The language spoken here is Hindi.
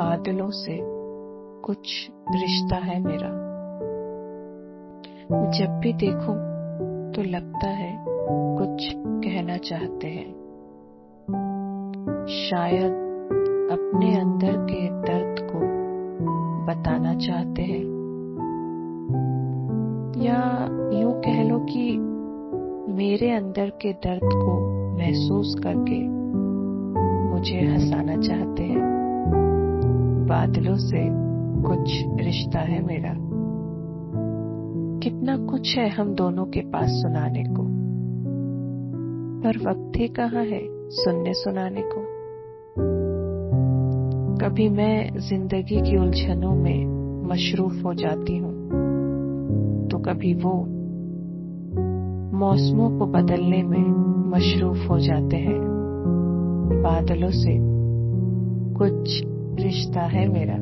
बादलों से कुछ रिश्ता है मेरा। जब भी देखूँ तो लगता है कुछ कहना चाहते हैं। शायद अपने अंदर के दर्द को बताना चाहते हैं। या यूँ कह लो कि मेरे अंदर के दर्द को महसूस करके मुझे हंसाना चाहते हैं। बादलों से कुछ रिश्ता है मेरा। कितना कुछ है हम दोनों के पास सुनाने को। पर वक्त ही कहाँ है सुनने सुनाने को। कभी मैं ज़िंदगी की उलझनों में मशरूफ हो जाती हूँ तो कभी वो मौसमों को बदलने में मशरूफ हो जाते हैं। बादलों से कुछ रिश्ता है मेरा।